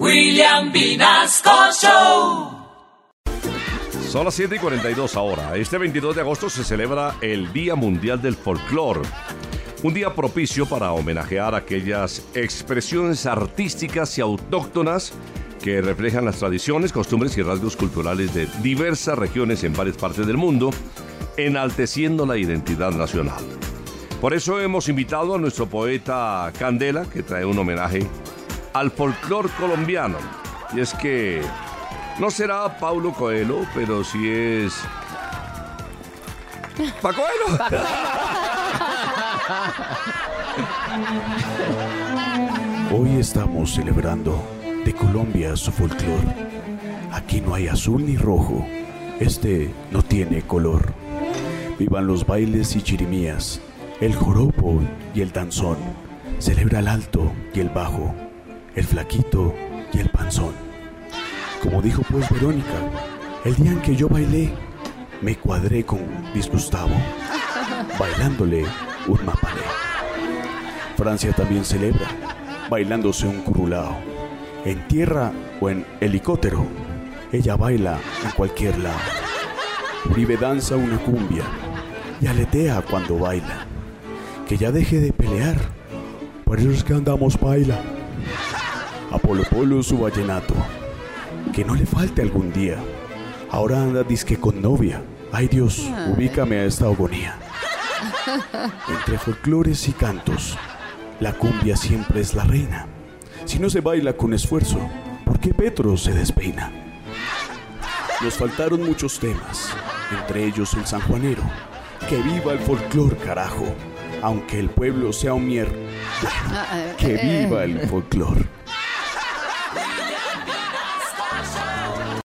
William Vinasco Show. Son las 7 y 42 ahora. Este 22 de agosto se celebra el Día Mundial del Folclor. Un día propicio para homenajear aquellas expresiones artísticas y autóctonas que reflejan las tradiciones, costumbres y rasgos culturales de diversas regiones en varias partes del mundo, enalteciendo la identidad nacional. Por eso hemos invitado a nuestro poeta Candela, que trae un homenaje al folclor colombiano. Y es que no será Paulo Coelho, pero sí es. ¡Paco Coelho! Hoy estamos celebrando de Colombia su folclor. Aquí no hay azul ni rojo. Este no tiene color. Vivan los bailes y chirimías, el joropo y el danzón. Celebra el alto y el bajo, el flaquito y el panzón. Como dijo pues Verónica, el día en que yo bailé, me cuadré con Disgustavo, bailándole un mapalé. Francia también celebra, bailándose un curulao. En tierra o en helicóptero, ella baila en cualquier lado. Uribe danza una cumbia y aletea cuando baila. Que ya deje de pelear, por eso es que andamos baila. A Polo Polo su vallenato, que no le falte algún día. Ahora anda disque con novia. Ay Dios, ubícame a esta agonía. Entre folclores y cantos, la cumbia siempre es la reina. Si no se baila con esfuerzo, ¿por qué Petro se despeina? Nos faltaron muchos temas, entre ellos el sanjuanero. Que viva el folclor, carajo. Aunque el pueblo sea un mier... Que viva el folclor.